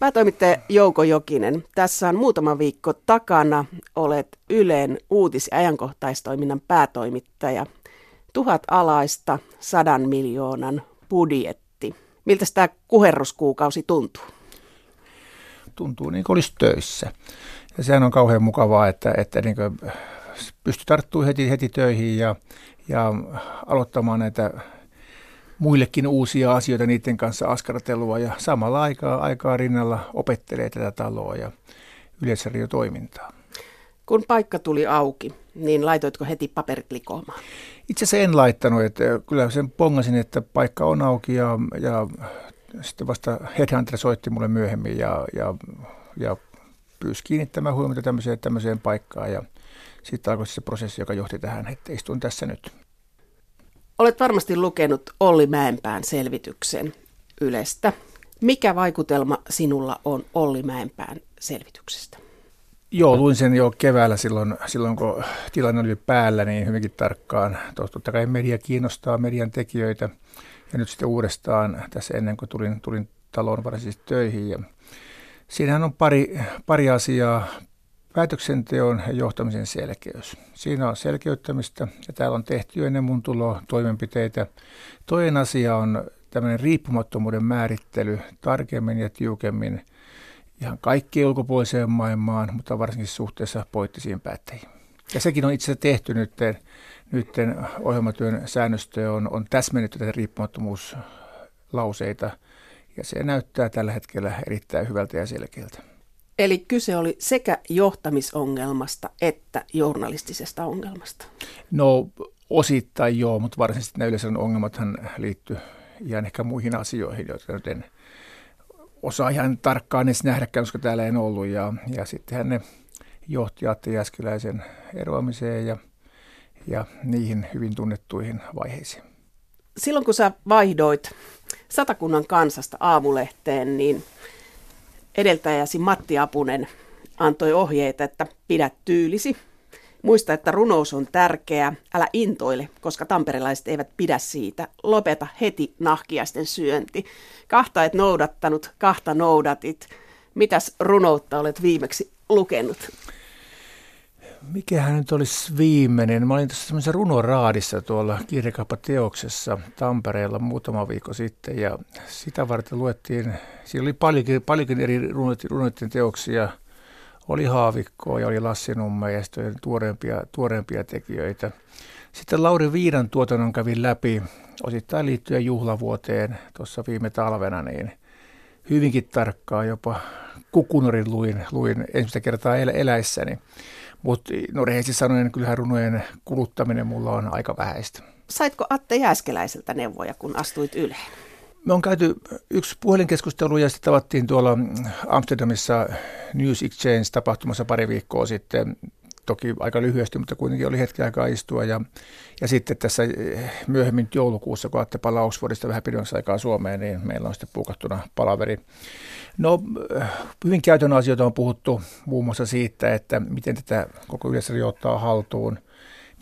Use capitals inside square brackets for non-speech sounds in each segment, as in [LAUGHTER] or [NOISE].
Päätoimittaja Jouko Jokinen, tässä on muutama viikko takana. Olet Ylen uutis- ja ajankohtaistoiminnan päätoimittaja. Tuhat alaista, sadan miljoonan budjetti. Miltä tämä kuherruskuukausi tuntuu? Tuntuu niin kuin olisi töissä. Ja sehän on kauhean mukavaa, että, että niin pystyy tarttumaan heti, heti töihin ja, ja aloittamaan näitä muillekin uusia asioita niiden kanssa askartelua ja samalla aikaa, aikaa rinnalla opettelee tätä taloa ja yleisradiotoimintaa. Kun paikka tuli auki, niin laitoitko heti paperit likoamaan? Itse asiassa en laittanut, että kyllä sen pongasin, että paikka on auki ja, ja sitten vasta Headhunter soitti mulle myöhemmin ja, ja, ja pyysi kiinnittämään huomiota tämmöiseen, tämmöiseen paikkaan ja sitten alkoi se prosessi, joka johti tähän, että istun tässä nyt. Olet varmasti lukenut Olli Mäenpään selvityksen Ylestä. Mikä vaikutelma sinulla on Olli Mäenpään selvityksestä? Joo, luin sen jo keväällä silloin, silloin kun tilanne oli päällä, niin hyvinkin tarkkaan. Totta kai media kiinnostaa median tekijöitä ja nyt sitten uudestaan tässä ennen kuin tulin, tulin taloon varsinaisesti töihin. Ja siinähän on pari, pari asiaa Päätöksenteon ja johtamisen selkeys. Siinä on selkeyttämistä ja täällä on tehty ennen mun tuloa toimenpiteitä. Toinen asia on tämmöinen riippumattomuuden määrittely tarkemmin ja tiukemmin ihan kaikkien ulkopuoliseen maailmaan, mutta varsinkin suhteessa poliittisiin päättäjiin. Ja sekin on itse asiassa tehty nyt, nytten ohjelmatyön säännöstö on, on täsmennetty tätä riippumattomuuslauseita ja se näyttää tällä hetkellä erittäin hyvältä ja selkeältä. Eli kyse oli sekä johtamisongelmasta että journalistisesta ongelmasta. No osittain joo, mutta varsinaisesti nämä yleisön ongelmathan liittyy ihan ehkä muihin asioihin, joita nyt en osaa ihan tarkkaan edes nähdäkään, koska täällä en ollut. Ja, ja sittenhän ne johti Atte Jäskeläisen eroamiseen ja, ja niihin hyvin tunnettuihin vaiheisiin. Silloin kun sä vaihdoit Satakunnan kansasta aamulehteen, niin edeltäjäsi Matti Apunen antoi ohjeita, että pidä tyylisi. Muista, että runous on tärkeä. Älä intoile, koska tamperelaiset eivät pidä siitä. Lopeta heti nahkiaisten syönti. Kahta et noudattanut, kahta noudatit. Mitäs runoutta olet viimeksi lukenut? Mikähän nyt olisi viimeinen? Mä olin tässä semmoisessa runoraadissa tuolla kirjakauppateoksessa Tampereella muutama viikko sitten ja sitä varten luettiin, siinä oli paljonkin, paljonkin eri runoiden teoksia, oli Haavikkoa ja oli Lassi Numme ja sitten tuoreempia, tuoreempia tekijöitä. Sitten Lauri Viidan tuotannon kävin läpi osittain liittyen juhlavuoteen tuossa viime talvena, niin hyvinkin tarkkaa jopa kukunorin luin, luin ensimmäistä kertaa el- eläissäni. Mutta no rehellisesti sanoen, kyllähän runojen kuluttaminen mulla on aika vähäistä. Saitko Atte Jääskeläiseltä neuvoja, kun astuit Yleen? Me on käyty yksi puhelinkeskustelu ja sitten tavattiin tuolla Amsterdamissa News Exchange-tapahtumassa pari viikkoa sitten. Toki aika lyhyesti, mutta kuitenkin oli hetki aikaa istua. Ja, ja sitten tässä myöhemmin joulukuussa, kun Atte palaa Oxfordista vähän pidemmäksi aikaa Suomeen, niin meillä on sitten puukattuna palaveri No hyvin käytännön asioita on puhuttu muun muassa siitä, että miten tätä koko yleisradio ottaa haltuun,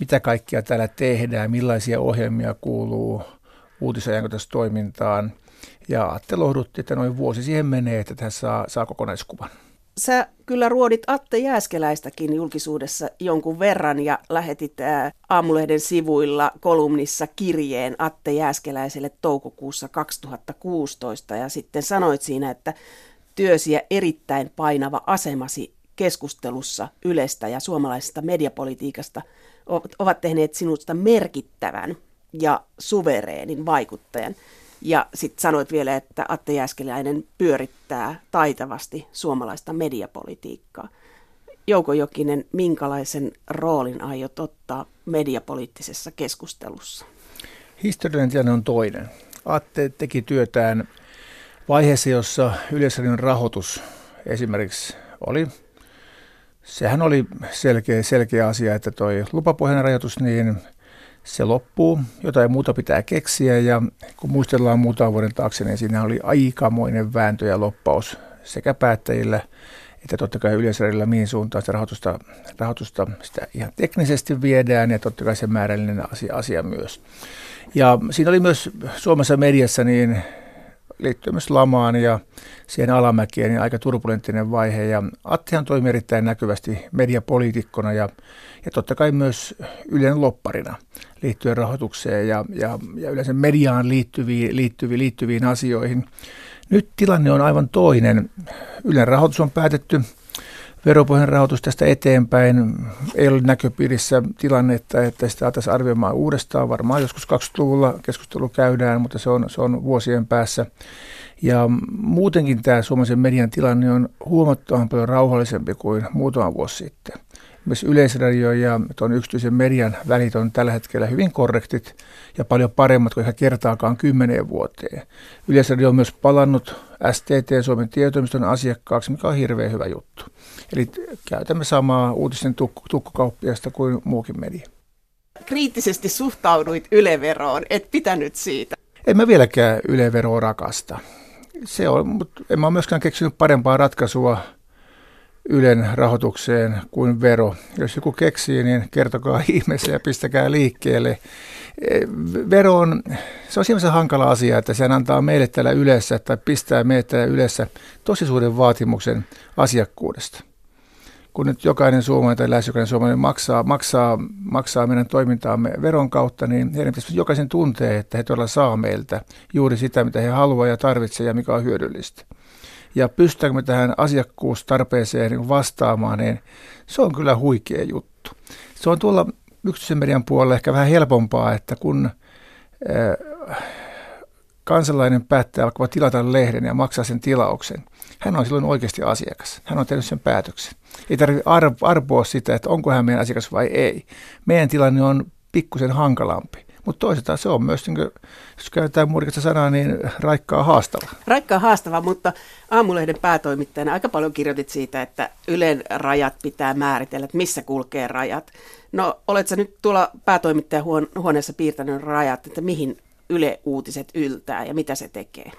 mitä kaikkia täällä tehdään, millaisia ohjelmia kuuluu uutisajankohtaistoimintaan. Ja Atte lohdutti, että noin vuosi siihen menee, että tässä saa, saa kokonaiskuvan. Sä kyllä ruodit Atte Jääskeläistäkin julkisuudessa jonkun verran ja lähetit ää, Aamulehden sivuilla kolumnissa kirjeen Atte Jääskeläiselle toukokuussa 2016 ja sitten sanoit siinä, että työsi ja erittäin painava asemasi keskustelussa Ylestä ja suomalaisesta mediapolitiikasta ovat tehneet sinusta merkittävän ja suvereenin vaikuttajan. Ja sitten sanoit vielä, että Atte Jääskeläinen pyörittää taitavasti suomalaista mediapolitiikkaa. Jouko Jokinen, minkälaisen roolin aiot ottaa mediapoliittisessa keskustelussa? Historiallinen tilanne on toinen. Atte teki työtään vaiheessa, jossa Yleisradion rahoitus esimerkiksi oli, sehän oli selkeä, selkeä asia, että toi lupapohjainen rajoitus, niin se loppuu, jotain muuta pitää keksiä ja kun muistellaan muutaman vuoden taakse, niin siinä oli aikamoinen vääntö ja loppaus sekä päättäjillä että totta kai yleisradiolla mihin suuntaan sitä rahoitusta, rahoitusta sitä ihan teknisesti viedään ja totta kai se määrällinen asia, asia myös. Ja siinä oli myös Suomessa mediassa niin liittyy myös lamaan ja siihen alamäkeen niin aika turbulenttinen vaihe. Ja Attihan toimi erittäin näkyvästi mediapoliitikkona ja, ja totta kai myös Ylen lopparina liittyen rahoitukseen ja, ja, ja yleensä mediaan liittyviin, liittyviin, liittyviin asioihin. Nyt tilanne on aivan toinen. Ylen rahoitus on päätetty veropohjan rahoitus tästä eteenpäin. Ei ole näköpiirissä tilannetta, että sitä altaisiin arvioimaan uudestaan. Varmaan joskus 20-luvulla keskustelu käydään, mutta se on, se on vuosien päässä. Ja muutenkin tämä suomalaisen median tilanne on huomattavan paljon rauhallisempi kuin muutama vuosi sitten. Myös Yleisradio ja tuon yksityisen median välit on tällä hetkellä hyvin korrektit ja paljon paremmat kuin ehkä kertaakaan kymmeneen vuoteen. Yleisradio on myös palannut STT Suomen tietoimiston asiakkaaksi, mikä on hirveän hyvä juttu. Eli käytämme samaa uutisten tukku, tukkukauppiasta kuin muukin media. Kriittisesti suhtauduit yleveroon, et pitänyt siitä. En mä vieläkään yleveroa rakasta. Se on, mutta en mä myöskään keksinyt parempaa ratkaisua Ylen rahoitukseen kuin vero. Jos joku keksii, niin kertokaa [LAUGHS] ihmeessä ja pistäkää liikkeelle. E, vero on, se on siinä hankala asia, että se antaa meille täällä yleensä tai pistää meille täällä yleensä tosi suuren vaatimuksen asiakkuudesta kun nyt jokainen suomalainen tai lähes jokainen suomalainen maksaa, maksaa, maksaa meidän toimintaamme veron kautta, niin heidän pitäisi jokaisen tuntee, että he todella saa meiltä juuri sitä, mitä he haluavat ja tarvitsevat ja mikä on hyödyllistä. Ja pystytäänkö me tähän asiakkuustarpeeseen niin vastaamaan, niin se on kyllä huikea juttu. Se on tuolla yksityisen median puolella ehkä vähän helpompaa, että kun äh, kansalainen päättää alkaa tilata lehden ja maksaa sen tilauksen, hän on silloin oikeasti asiakas. Hän on tehnyt sen päätöksen. Ei tarvitse arpoa sitä, että onko hän meidän asiakas vai ei. Meidän tilanne on pikkusen hankalampi. Mutta toisaalta se on myös, niin kuin, jos käytetään muodikasta sanaa, niin raikkaa haastava. Raikkaa haastava, mutta Aamulehden päätoimittajana aika paljon kirjoitit siitä, että Ylen rajat pitää määritellä, että missä kulkee rajat. No, oletko nyt tuolla päätoimittajan huoneessa piirtänyt rajat, että mihin Yle Uutiset yltää ja mitä se tekee?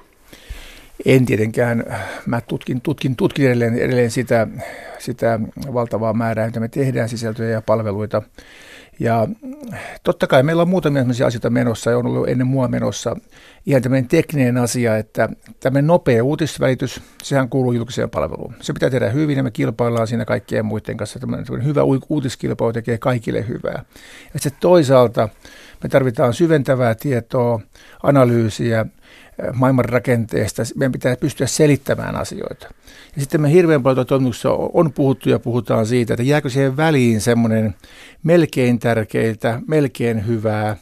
En tietenkään. Mä tutkin, tutkin, tutkin edelleen, edelleen sitä, sitä valtavaa määrää, mitä me tehdään sisältöjä ja palveluita. Ja totta kai meillä on muutamia sellaisia asioita menossa ja on ollut ennen mua menossa ihan tämmöinen tekninen asia, että tämmöinen nopea uutisvälitys, sehän kuuluu julkiseen palveluun. Se pitää tehdä hyvin ja me kilpaillaan siinä kaikkien muiden kanssa. Tämmöinen hyvä uutiskilpailu tekee kaikille hyvää. Ja sitten toisaalta me tarvitaan syventävää tietoa, analyysiä, maailman rakenteesta. Meidän pitää pystyä selittämään asioita. Ja sitten me hirveän paljon toimituksessa on puhuttu ja puhutaan siitä, että jääkö siihen väliin semmoinen melkein tärkeitä, melkein hyvää,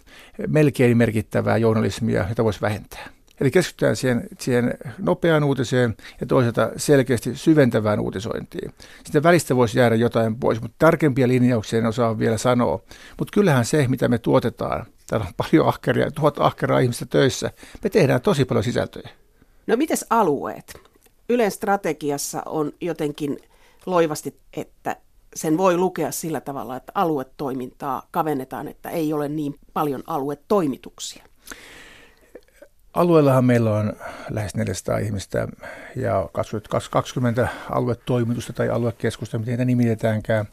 melkein merkittävää journalismia, jota voisi vähentää. Eli keskitytään siihen, siihen nopeaan uutiseen ja toisaalta selkeästi syventävään uutisointiin. Sitten välistä voisi jäädä jotain pois, mutta tarkempia linjauksia en osaa vielä sanoa. Mutta kyllähän se, mitä me tuotetaan, täällä on paljon ahkeria, tuhat ahkeraa ihmistä töissä, me tehdään tosi paljon sisältöjä. No mites alueet? Ylen strategiassa on jotenkin loivasti, että sen voi lukea sillä tavalla, että aluetoimintaa kavennetaan, että ei ole niin paljon aluetoimituksia. Alueellahan meillä on lähes 400 ihmistä ja 20 aluetoimitusta tai aluekeskusta, miten niitä nimitetäänkään.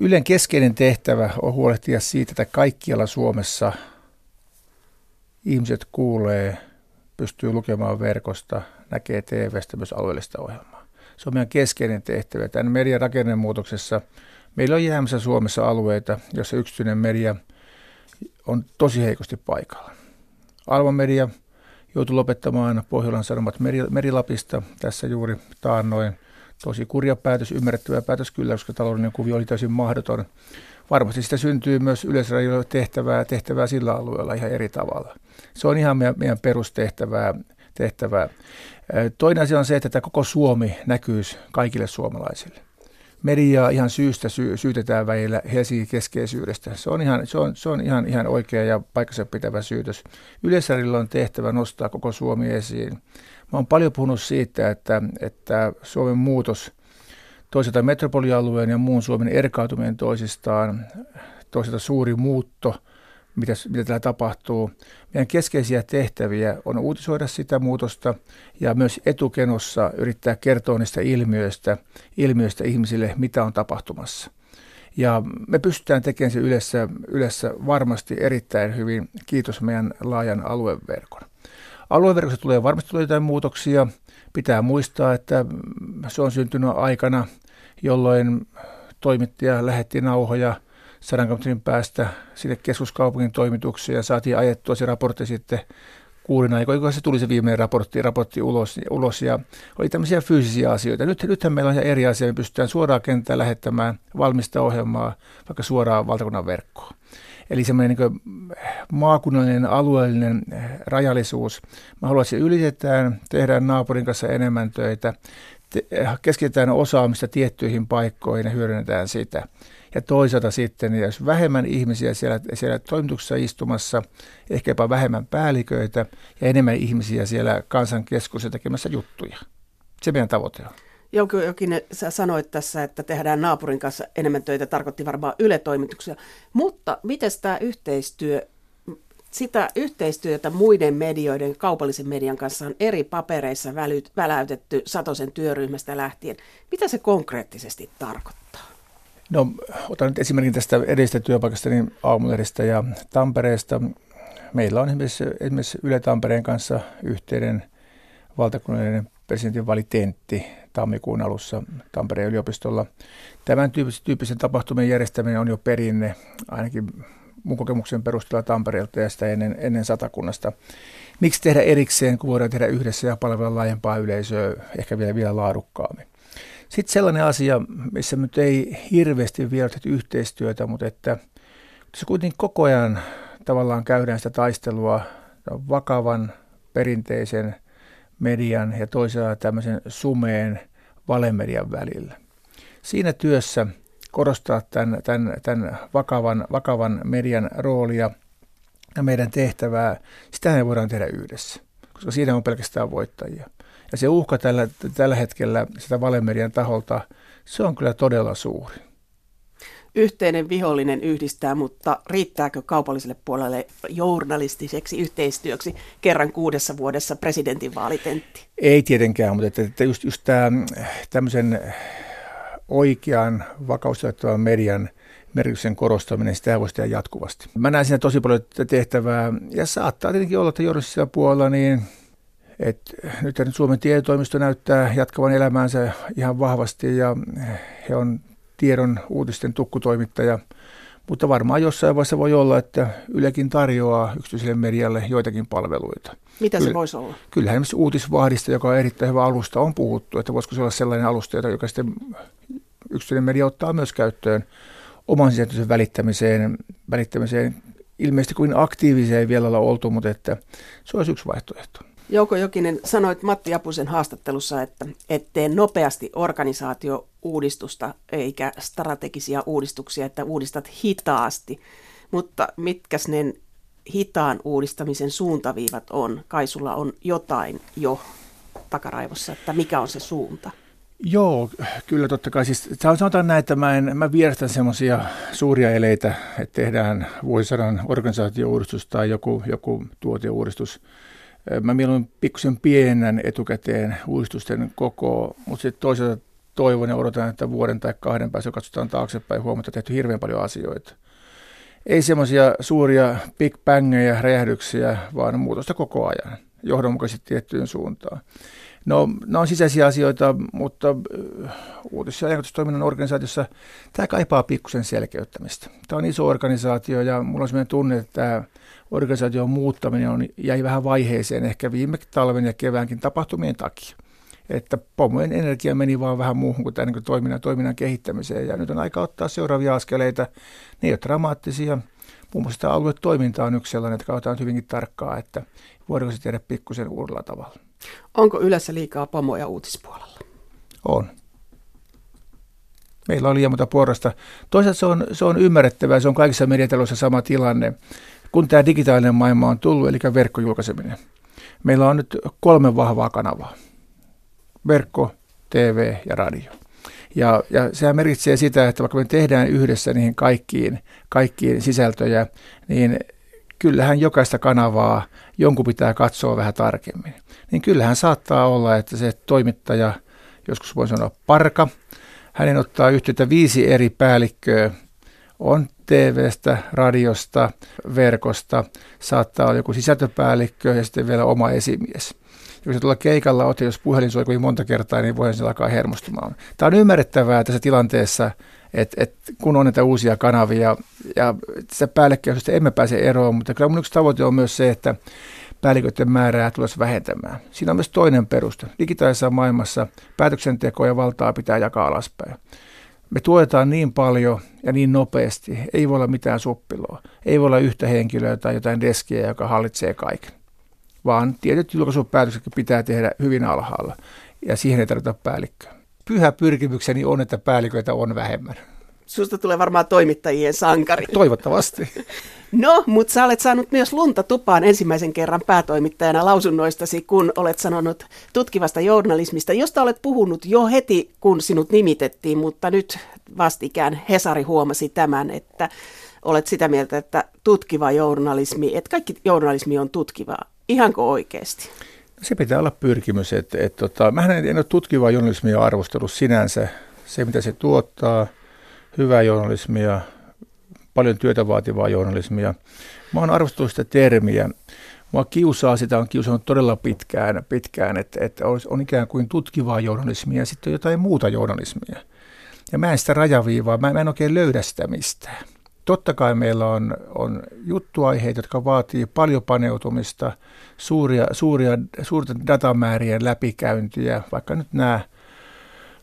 Ylen keskeinen tehtävä on huolehtia siitä, että kaikkialla Suomessa ihmiset kuulee, pystyy lukemaan verkosta, näkee TVstä myös alueellista ohjelmaa. Se on meidän keskeinen tehtävä. Tämän median rakennemuutoksessa meillä on jäämässä Suomessa alueita, joissa yksityinen media on tosi heikosti paikalla. Alma Media joutui lopettamaan Pohjolan Sanomat Merilapista tässä juuri taannoin. Tosi kurja päätös, ymmärrettävä päätös kyllä, koska taloudellinen kuvio oli täysin mahdoton. Varmasti sitä syntyy myös yleisradiolle tehtävää, tehtävää sillä alueella ihan eri tavalla. Se on ihan meidän, meidän perustehtävää. Tehtävää. Toinen asia on se, että koko Suomi näkyisi kaikille suomalaisille mediaa ihan syystä sy- syytetään välillä Helsingin keskeisyydestä. Se on ihan, se on, se on ihan, ihan oikea ja paikkansa pitävä syytös. Yleisradilla on tehtävä nostaa koko Suomi esiin. Mä oon paljon puhunut siitä, että, että Suomen muutos toisaalta metropolialueen ja muun Suomen erkautuminen toisistaan, toisaalta suuri muutto – mitä, mitä täällä tapahtuu. Meidän keskeisiä tehtäviä on uutisoida sitä muutosta ja myös etukenossa yrittää kertoa niistä ilmiöistä, ilmiöistä ihmisille, mitä on tapahtumassa. Ja me pystytään tekemään se yleensä, yleensä varmasti erittäin hyvin, kiitos meidän laajan alueverkon. Alueverkossa tulee varmasti tulee jotain muutoksia. Pitää muistaa, että se on syntynyt aikana, jolloin toimittaja lähetti nauhoja sadan kilometrin päästä sinne keskuskaupungin toimitukseen ja saatiin ajettua se raportti sitten kuuden aikaa, kun se tuli se viimeinen raportti, raportti ulos, ulos ja oli tämmöisiä fyysisiä asioita. Nyt, nythän meillä on eri asia, me pystytään suoraan kenttään lähettämään valmista ohjelmaa vaikka suoraan valtakunnan verkkoon. Eli semmoinen niin maakunnallinen, alueellinen rajallisuus. Mä haluaisin, ylitetään, tehdään naapurin kanssa enemmän töitä, keskitetään osaamista tiettyihin paikkoihin ja hyödynnetään sitä. Ja toisaalta sitten, jos vähemmän ihmisiä siellä, siellä toimituksessa istumassa, ehkä jopa vähemmän päälliköitä ja enemmän ihmisiä siellä kansan keskuudessa tekemässä juttuja. Se meidän tavoite on. Joku, jokin sä sanoit tässä, että tehdään naapurin kanssa enemmän töitä, tarkoitti varmaan yle-toimituksia. Mutta miten tämä yhteistyö, sitä yhteistyötä muiden medioiden, kaupallisen median kanssa on eri papereissa väläytetty Satosen työryhmästä lähtien. Mitä se konkreettisesti tarkoittaa? No, otan nyt esimerkin tästä edellisestä työpaikasta, niin Aamulehdestä ja Tampereesta. Meillä on esimerkiksi, esimerkiksi Yle Tampereen kanssa yhteinen valtakunnallinen presidentinvalitentti tammikuun alussa Tampereen yliopistolla. Tämän tyyppisen tapahtumien järjestäminen on jo perinne, ainakin mun kokemuksen perusteella Tampereelta ja sitä ennen, ennen satakunnasta. Miksi tehdä erikseen, kun voidaan tehdä yhdessä ja palvella laajempaa yleisöä, ehkä vielä, vielä laadukkaammin. Sitten sellainen asia, missä nyt ei hirveästi vielä tehty yhteistyötä, mutta että se kuitenkin koko ajan tavallaan käydään sitä taistelua vakavan, perinteisen median ja toisaalta tämmöisen sumeen valemedian välillä. Siinä työssä korostaa tämän, tämän, tämän vakavan, vakavan median roolia ja meidän tehtävää, sitä me voidaan tehdä yhdessä, koska siinä on pelkästään voittajia. Ja se uhka tällä, tällä hetkellä sitä valemedian taholta, se on kyllä todella suuri. Yhteinen vihollinen yhdistää, mutta riittääkö kaupalliselle puolelle journalistiseksi yhteistyöksi kerran kuudessa vuodessa presidentinvaalitentti? Ei tietenkään, mutta että, että just, just tämä, tämmöisen oikean vakaustettavan median merkityksen korostaminen, sitä voisi tehdä jatkuvasti. Mä näen siinä tosi paljon tehtävää ja saattaa tietenkin olla, että journalistisella puolella niin et nyt Suomen tietoimisto näyttää jatkavan elämäänsä ihan vahvasti ja he on tiedon uutisten tukkutoimittaja, mutta varmaan jossain vaiheessa voi olla, että Ylekin tarjoaa yksityiselle medialle joitakin palveluita. Mitä Kyllä, se voisi olla? Kyllähän esimerkiksi uutisvahdista, joka on erittäin hyvä alusta, on puhuttu, että voisiko se olla sellainen alusta, joka sitten yksityinen media ottaa myös käyttöön oman sisältöisen välittämiseen, välittämiseen. Ilmeisesti kuin aktiiviseen vielä olla oltu, mutta että se olisi yksi vaihtoehto. Jouko Jokinen, sanoit Matti Apusen haastattelussa, että ettei nopeasti organisaatio-uudistusta eikä strategisia uudistuksia, että uudistat hitaasti. Mutta mitkäs ne hitaan uudistamisen suuntaviivat on? Kai sulla on jotain jo takaraivossa, että mikä on se suunta? Joo, kyllä totta kai. Siis, sanotaan näin, että mä, en, mä vierastan semmoisia suuria eleitä, että tehdään vuosisadan organisaatio-uudistus tai joku, joku tuotiouudistus. Mä mieluummin pikkusen pienän etukäteen uudistusten koko, mutta sitten toisaalta toivon ja odotan, että vuoden tai kahden päästä katsotaan taaksepäin huomataan, että tehty hirveän paljon asioita. Ei semmoisia suuria big bangeja, räjähdyksiä, vaan muutosta koko ajan, johdonmukaisesti tiettyyn suuntaan. No, ne on sisäisiä asioita, mutta uutis- ja ajatustoiminnan organisaatiossa tämä kaipaa pikkusen selkeyttämistä. Tämä on iso organisaatio ja mulla on sellainen tunne, että tämä organisaation muuttaminen on, jäi vähän vaiheeseen ehkä viime talven ja keväänkin tapahtumien takia. Että pomojen energia meni vaan vähän muuhun kuin tämän niin toiminnan, toiminnan kehittämiseen. Ja nyt on aika ottaa seuraavia askeleita. Ne ei ole dramaattisia. Muun muassa tämä aluetoiminta on yksi sellainen, että katsotaan hyvinkin tarkkaa, että voidaanko se tehdä pikkusen uudella tavalla. Onko yleensä liikaa pomoja uutispuolella? On. Meillä on liian monta porrasta. Toisaalta se on, se on ymmärrettävää, se on kaikissa mediataloissa sama tilanne kun tämä digitaalinen maailma on tullut, eli verkkojulkaiseminen. Meillä on nyt kolme vahvaa kanavaa. Verkko, TV ja radio. Ja, ja sehän merkitsee sitä, että vaikka me tehdään yhdessä niihin kaikkiin, kaikkiin sisältöjä, niin kyllähän jokaista kanavaa jonkun pitää katsoa vähän tarkemmin. Niin kyllähän saattaa olla, että se toimittaja, joskus voi sanoa parka, hänen ottaa yhteyttä viisi eri päällikköä On TVstä, radiosta, verkosta, saattaa olla joku sisältöpäällikkö ja sitten vielä oma esimies. Ja kun se tuolla keikalla oot, jos puhelin soi monta kertaa, niin voihan se alkaa hermostumaan. Tämä on ymmärrettävää tässä tilanteessa, että et, kun on näitä uusia kanavia ja sitä päällekkäisyydestä emme pääse eroon, mutta kyllä mun yksi tavoite on myös se, että päälliköiden määrää tulisi vähentämään. Siinä on myös toinen peruste. Digitaalisessa maailmassa päätöksentekoa ja valtaa pitää jakaa alaspäin. Me tuetaan niin paljon ja niin nopeasti, ei voi olla mitään suppiloa. Ei voi olla yhtä henkilöä tai jotain deskiä, joka hallitsee kaiken. Vaan tietyt julkaisupäätökset pitää tehdä hyvin alhaalla ja siihen ei tarvita päällikköä. Pyhä pyrkimykseni on, että päälliköitä on vähemmän. Susta tulee varmaan toimittajien sankari. Toivottavasti. [LAUGHS] No, mutta sä olet saanut myös lunta tupaan ensimmäisen kerran päätoimittajana lausunnoistasi, kun olet sanonut tutkivasta journalismista, josta olet puhunut jo heti, kun sinut nimitettiin, mutta nyt vastikään Hesari huomasi tämän, että olet sitä mieltä, että tutkiva journalismi, että kaikki journalismi on tutkivaa. Ihanko oikeasti? Se pitää olla pyrkimys. Että, että, tota, mähän en ole tutkivaa journalismia arvostellut sinänsä. Se, mitä se tuottaa, hyvää journalismia, paljon työtä vaativaa journalismia. Mä oon arvostellut sitä termiä. Mua kiusaa sitä, on kiusannut todella pitkään, pitkään että, että on ikään kuin tutkivaa journalismia ja sitten jotain muuta journalismia. Ja mä en sitä rajaviivaa, mä, mä en oikein löydä sitä mistään. Totta kai meillä on, on juttuaiheita, jotka vaatii paljon paneutumista, suuria, suuria, suurten datamäärien läpikäyntiä, vaikka nyt nämä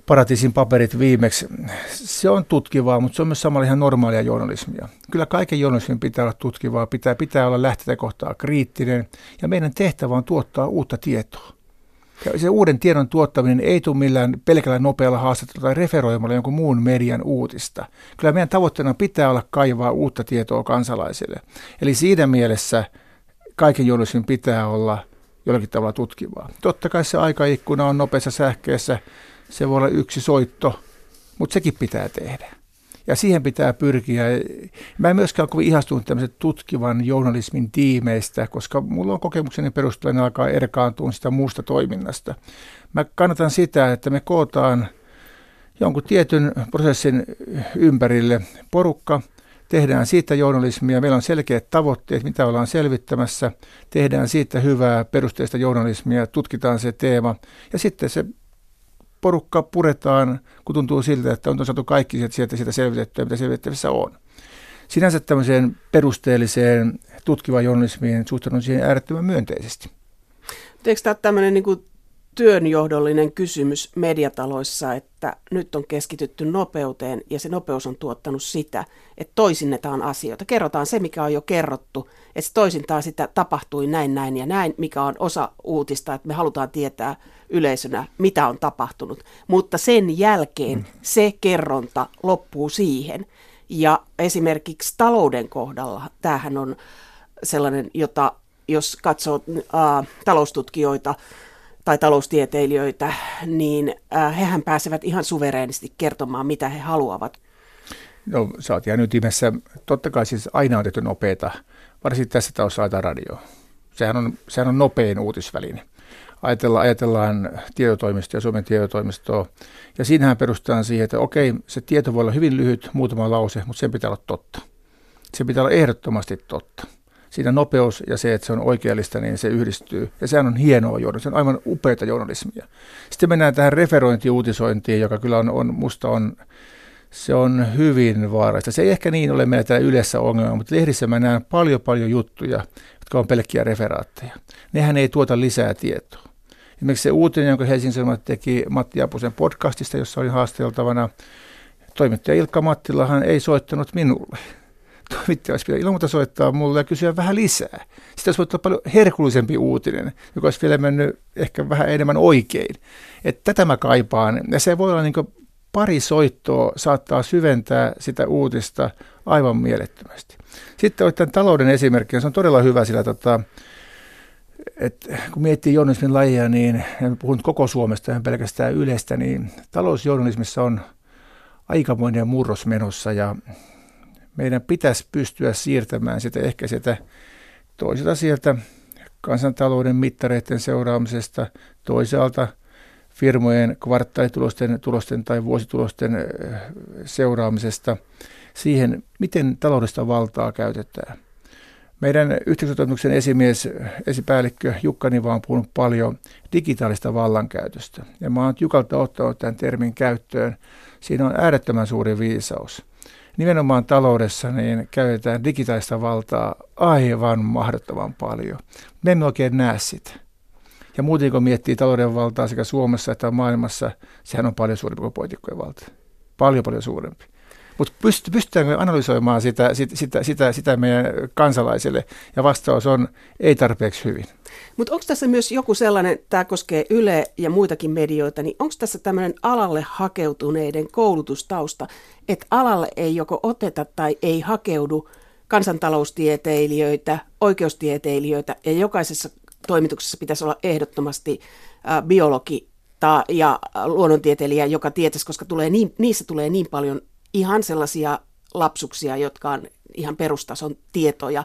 Paratiisin paperit viimeksi. Se on tutkivaa, mutta se on myös samalla ihan normaalia journalismia. Kyllä kaiken journalismin pitää olla tutkivaa, pitää, pitää olla lähtökohtaa kriittinen ja meidän tehtävä on tuottaa uutta tietoa. Ja se uuden tiedon tuottaminen ei tule millään pelkällä nopealla haastattelulla tai referoimalla jonkun muun median uutista. Kyllä meidän tavoitteena pitää olla kaivaa uutta tietoa kansalaisille. Eli siinä mielessä kaiken journalismin pitää olla jollakin tavalla tutkivaa. Totta kai se aikaikkuna on nopeassa sähkeessä se voi olla yksi soitto, mutta sekin pitää tehdä. Ja siihen pitää pyrkiä. Mä en myöskään ole kovin ihastunut tämmöisen tutkivan journalismin tiimeistä, koska mulla on kokemukseni perustuen alkaa erkaantua sitä muusta toiminnasta. Mä kannatan sitä, että me kootaan jonkun tietyn prosessin ympärille porukka, tehdään siitä journalismia, meillä on selkeät tavoitteet, mitä ollaan selvittämässä, tehdään siitä hyvää perusteista journalismia, tutkitaan se teema ja sitten se porukka puretaan, kun tuntuu siltä, että on saatu kaikki sieltä, sieltä selvitettyä, mitä selvitettävissä on. Sinänsä tämmöiseen perusteelliseen tutkivaan journalismiin suhtaudun siihen äärettömän myönteisesti. Eikö tämä tämmöinen niin kuin työnjohdollinen kysymys mediataloissa, että nyt on keskitytty nopeuteen ja se nopeus on tuottanut sitä, että toisinnetaan asioita. Kerrotaan se, mikä on jo kerrottu, että toisintaan sitä tapahtui näin, näin ja näin, mikä on osa uutista, että me halutaan tietää yleisönä, mitä on tapahtunut. Mutta sen jälkeen mm. se kerronta loppuu siihen. Ja esimerkiksi talouden kohdalla tämähän on sellainen, jota jos katsoo äh, taloustutkijoita, tai taloustieteilijöitä, niin äh, hehän pääsevät ihan suvereenisti kertomaan, mitä he haluavat. No sä oot jäänyt ytimessä. Totta kai siis aina on tehty nopeita, varsinkin tässä talossa laitetaan radio. Sehän on, sehän on nopein uutisväline. Ajatellaan, ajatellaan tietotoimistoa ja Suomen tietotoimistoa. Ja siinähän perustetaan siihen, että okei, se tieto voi olla hyvin lyhyt, muutama lause, mutta sen pitää olla totta. Se pitää olla ehdottomasti totta siinä nopeus ja se, että se on oikeellista, niin se yhdistyy. Ja sehän on hienoa journalismia, se on aivan upeita journalismia. Sitten mennään tähän referointiuutisointiin, joka kyllä on, on musta on, se on hyvin vaarallista. Se ei ehkä niin ole meillä täällä yleensä ongelma, mutta lehdissä mä näen paljon paljon juttuja, jotka on pelkkiä referaatteja. Nehän ei tuota lisää tietoa. Esimerkiksi se uutinen, jonka Helsingin Sanomat teki Matti Apusen podcastista, jossa oli haasteltavana, toimittaja Ilkka Mattilahan ei soittanut minulle toimittaja ilman muuta soittaa mulle ja kysyä vähän lisää. Sitten olisi voinut olla paljon herkullisempi uutinen, joka olisi vielä mennyt ehkä vähän enemmän oikein. Että tätä mä kaipaan. Ja se voi olla niin pari soittoa saattaa syventää sitä uutista aivan mielettömästi. Sitten tämän talouden esimerkki, se on todella hyvä, sillä tota, et kun miettii journalismin lajia, niin en puhun koko Suomesta ja pelkästään yleistä, niin talousjournalismissa on aikamoinen murros menossa ja meidän pitäisi pystyä siirtämään sitä ehkä sitä toisaalta sieltä kansantalouden mittareiden seuraamisesta, toisaalta firmojen kvartaalitulosten tulosten tai vuositulosten seuraamisesta siihen, miten taloudellista valtaa käytetään. Meidän yhteisötoimituksen esimies, esipäällikkö Jukka Niva on puhunut paljon digitaalista vallankäytöstä. Ja mä oon Jukalta ottanut tämän termin käyttöön. Siinä on äärettömän suuri viisaus. Nimenomaan taloudessa niin käytetään digitaalista valtaa aivan mahdottoman paljon. Me emme oikein näe sitä. Ja muuten kun miettii talouden valtaa sekä Suomessa että maailmassa, sehän on paljon suurempi kuin poliitikkojen valta. Paljon paljon suurempi. Mutta pyst- pystytäänkö analysoimaan sitä, sitä, sitä, sitä, sitä meidän kansalaisille? Ja vastaus on ei tarpeeksi hyvin. Mutta onko tässä myös joku sellainen, tämä koskee Yle ja muitakin medioita, niin onko tässä tämmöinen alalle hakeutuneiden koulutustausta, että alalle ei joko oteta tai ei hakeudu kansantaloustieteilijöitä, oikeustieteilijöitä ja jokaisessa toimituksessa pitäisi olla ehdottomasti biologi ta, ja luonnontieteilijä, joka tietäisi, koska tulee niin, niissä tulee niin paljon ihan sellaisia lapsuksia, jotka on ihan perustason tietoja,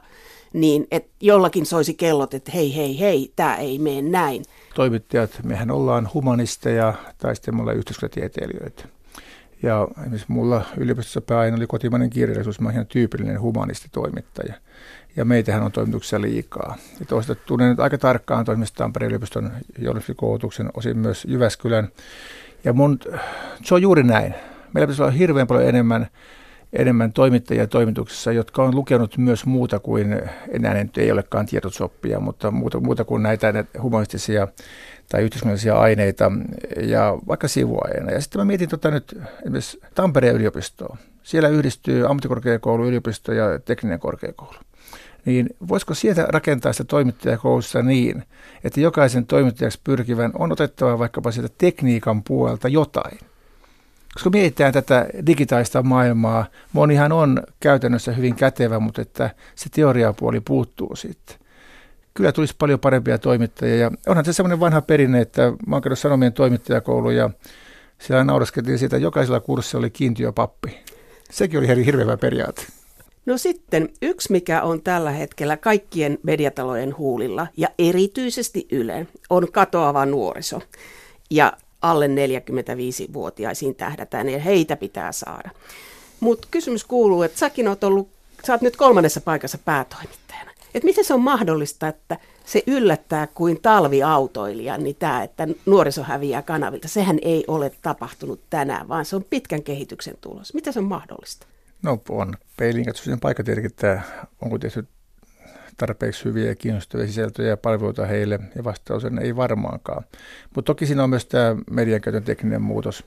niin että jollakin soisi kellot, että hei, hei, hei, tämä ei mene näin. Toimittajat, mehän ollaan humanisteja tai sitten me ollaan yhteiskuntatieteilijöitä. Ja esimerkiksi mulla yliopistossa pääaine oli kotimainen kirjallisuus, mä ihan tyypillinen humanistitoimittaja. Ja meitähän on toimituksia liikaa. Ja toista tunnen nyt aika tarkkaan toimista Tampereen yliopiston journalistikoulutuksen, osin myös Jyväskylän. Ja mun, se on juuri näin. Meillä pitäisi olla hirveän paljon enemmän, enemmän toimittajia toimituksessa, jotka on lukenut myös muuta kuin, enää nyt ei olekaan tietosoppia, mutta muuta, muuta kuin näitä, humanistisia tai yhteiskunnallisia aineita ja vaikka sivuaineena. Ja sitten mä mietin tota nyt esimerkiksi Tampereen yliopistoa. Siellä yhdistyy ammattikorkeakoulu, yliopisto ja tekninen korkeakoulu. Niin voisiko sieltä rakentaa sitä toimittajakoulussa niin, että jokaisen toimittajaksi pyrkivän on otettava vaikkapa sieltä tekniikan puolelta jotain. Koska mietitään tätä digitaalista maailmaa, monihan on käytännössä hyvin kätevä, mutta että se teoriapuoli puuttuu sitten. Kyllä tulisi paljon parempia toimittajia ja onhan se semmoinen vanha perinne, että mä oon Sanomien toimittajakoulu ja siellä nauraskeltiin siitä, että jokaisella kurssilla oli kiintiöpappi. Sekin oli hirveä periaate. No sitten yksi, mikä on tällä hetkellä kaikkien mediatalojen huulilla ja erityisesti Yle, on katoava nuoriso. Ja alle 45-vuotiaisiin tähdätään ja heitä pitää saada. Mutta kysymys kuuluu, että säkin oot ollut, sä oot nyt kolmannessa paikassa päätoimittajana. Että miten se on mahdollista, että se yllättää kuin talviautoilija, niin tämä, että nuoriso häviää kanavilta, sehän ei ole tapahtunut tänään, vaan se on pitkän kehityksen tulos. Miten se on mahdollista? No on peilin katsoisen paikka tietenkin, että onko tehty tarpeeksi hyviä ja kiinnostavia sisältöjä ja palveluita heille, ja vastaus on ei varmaankaan. Mutta toki siinä on myös tämä median käytön tekninen muutos.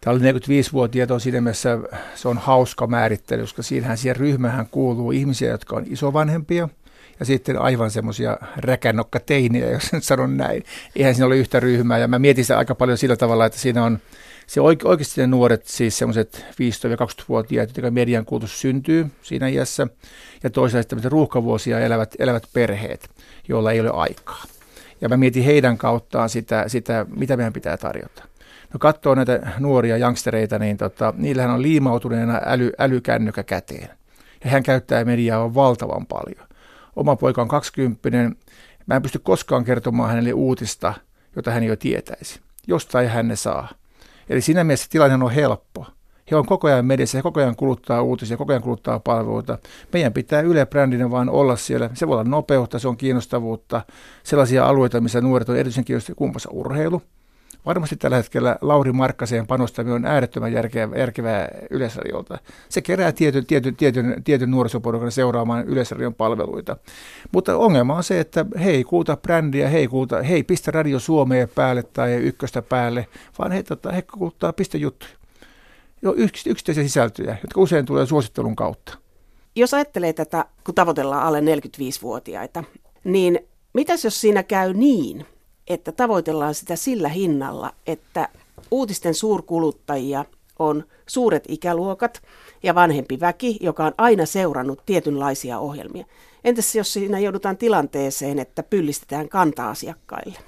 Tämä oli 45-vuotiaat on siinä mielessä, se on hauska määrittely, koska siinähän siihen ryhmähän kuuluu ihmisiä, jotka on isovanhempia, ja sitten aivan semmoisia räkännokka teinejä, jos en sano näin. Eihän siinä ole yhtä ryhmää, ja mä mietin sitä aika paljon sillä tavalla, että siinä on se oike- oikeasti ne nuoret, siis semmoiset 15-20-vuotiaat, jotka median kulutus syntyy siinä iässä, ja toisaalta tämmöiset ruuhkavuosia elävät, elävät perheet, joilla ei ole aikaa. Ja mä mietin heidän kauttaan sitä, sitä mitä meidän pitää tarjota. No katsoo näitä nuoria jankstereita, niin tota, niillähän on liimautuneena äly, älykännykkä käteen. Ja hän käyttää mediaa valtavan paljon. Oma poika on 20 Mä en pysty koskaan kertomaan hänelle uutista, jota hän jo tietäisi. Jostain hän ne saa. Eli siinä mielessä tilanne on helppo. He on koko ajan mediassa, he koko ajan kuluttaa uutisia, koko ajan kuluttaa palveluita. Meidän pitää Yle brändinä vaan olla siellä. Se voi olla nopeutta, se on kiinnostavuutta, sellaisia alueita, missä nuoret on erityisen kiinnostuneita, kumpassa urheilu. Varmasti tällä hetkellä Lauri Markkaseen panostaminen on äärettömän järkevää, järkevää Yleisradiolta. Se kerää tietyn, tietyn, tietyn, tietyn nuorisoporukan seuraamaan Yleisradion palveluita. Mutta ongelma on se, että he ei kuuta brändiä, he ei, kuuta, he ei pistä Radio Suomeen päälle tai ykköstä päälle, vaan he, tota, he kuuluttaa pistejuttuja. Jo yksittäisiä sisältöjä, jotka usein tulee suosittelun kautta. Jos ajattelee tätä, kun tavoitellaan alle 45-vuotiaita, niin mitäs jos siinä käy niin, että tavoitellaan sitä sillä hinnalla, että uutisten suurkuluttajia on suuret ikäluokat ja vanhempi väki, joka on aina seurannut tietynlaisia ohjelmia. Entäs jos siinä joudutaan tilanteeseen, että pyllistetään kanta-asiakkaille?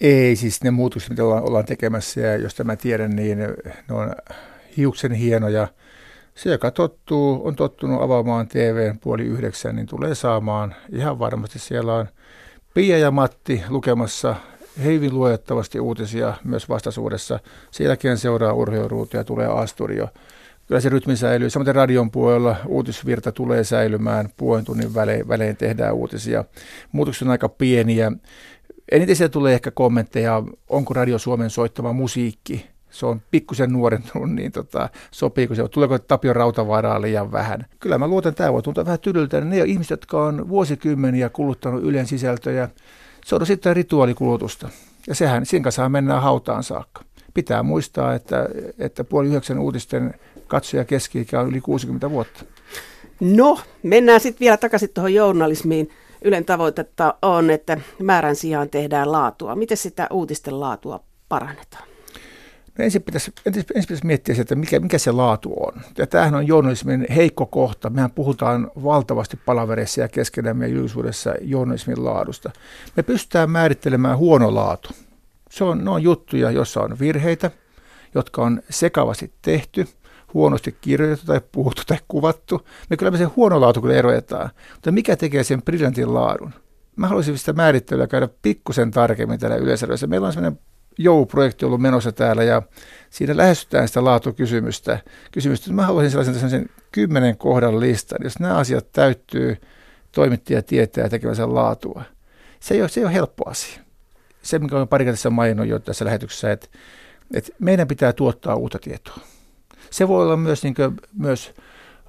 Ei, siis ne muutokset, mitä ollaan, ollaan tekemässä, ja jos mä tiedän, niin ne on hiuksen hienoja. Se, joka tottuu, on tottunut avaamaan TVn puoli yhdeksän, niin tulee saamaan ihan varmasti. Siellä on Pia ja Matti lukemassa hyvin luettavasti uutisia myös vastaisuudessa. Jälkeen seuraa urheiluruutu ja tulee Asturio. kyllä se rytmi säilyy. Samoin radion puolella uutisvirta tulee säilymään, puolen tunnin välein, välein tehdään uutisia. Muutokset on aika pieniä. Eniten siellä tulee ehkä kommentteja, onko Radio Suomen soittama musiikki se on pikkusen nuorentunut, niin tota, sopiiko se, tuleeko Tapio Rautavaaraa liian vähän. Kyllä mä luotan, tämä voi tuntua vähän tylyltä. Ne ihmiset, jotka on vuosikymmeniä kuluttanut Ylen sisältöjä, se on sitten rituaalikulutusta. Ja sehän, siinä kanssa mennään hautaan saakka. Pitää muistaa, että, että puoli yhdeksän uutisten katsoja keski on yli 60 vuotta. No, mennään sitten vielä takaisin tuohon journalismiin. Ylen tavoitetta on, että määrän sijaan tehdään laatua. Miten sitä uutisten laatua parannetaan? No ensin, pitäisi, ensin pitäisi miettiä että mikä, mikä se laatu on. Ja tämähän on journalismin heikko kohta. Mehän puhutaan valtavasti palavereissa ja keskenämme ja julkisuudessa journalismin laadusta. Me pystytään määrittelemään huono laatu. Se on, ne on juttuja, joissa on virheitä, jotka on sekavasti tehty, huonosti kirjoitettu tai puhuttu tai kuvattu. Me kyllä me sen huono laatu kyllä erotetaan. Mutta mikä tekee sen briljantin laadun? Mä haluaisin sitä määrittelyä käydä pikkusen tarkemmin täällä yleisössä. Meillä on sellainen Jou-projekti ollut menossa täällä ja siinä lähestytään sitä laatukysymystä. Kysymystä, mä haluaisin sellaisen, sellaisen kymmenen kohdan listan, jos nämä asiat täyttyy, toimittaja tietää tekemänsä laatua. Se ei ole, se ei ole helppo asia. Se, mikä on pari tässä maininnut jo tässä lähetyksessä, että, että meidän pitää tuottaa uutta tietoa. Se voi olla myös, niin kuin, myös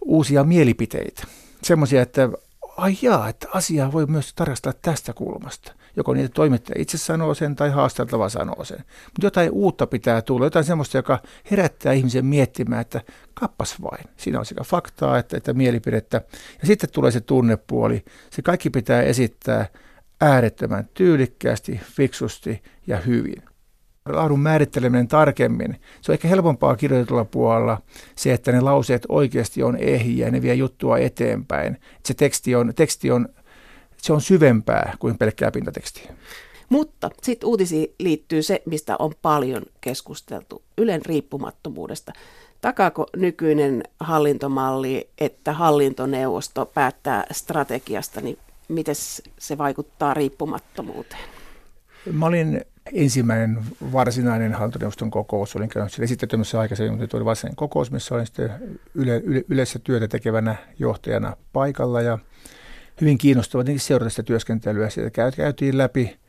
uusia mielipiteitä. Semmoisia, että ai jaa, että asiaa voi myös tarkastella tästä kulmasta. Joko niitä toimittaja itse sanoo sen tai haasteltava sanoo sen. Mutta jotain uutta pitää tulla, jotain sellaista, joka herättää ihmisen miettimään, että kappas vain. Siinä on sekä faktaa että, että mielipidettä. Ja sitten tulee se tunnepuoli. Se kaikki pitää esittää äärettömän tyylikkäästi, fiksusti ja hyvin laadun määritteleminen tarkemmin. Se on ehkä helpompaa kirjoitetulla puolella se, että ne lauseet oikeasti on ehjiä ja ne vie juttua eteenpäin. Se teksti on, teksti on, se on syvempää kuin pelkkää pintatekstiä. Mutta sitten uutisiin liittyy se, mistä on paljon keskusteltu, Ylen riippumattomuudesta. Takaako nykyinen hallintomalli, että hallintoneuvosto päättää strategiasta, niin miten se vaikuttaa riippumattomuuteen? Mä olin ensimmäinen varsinainen hallintoneuvoston kokous. Olin käynyt siellä esittämässä aikaisemmin, mutta nyt oli varsinainen kokous, missä olin sitten yle, yle, yleensä työtä tekevänä johtajana paikalla ja hyvin kiinnostava seurata sitä työskentelyä. Sieltä käytiin läpi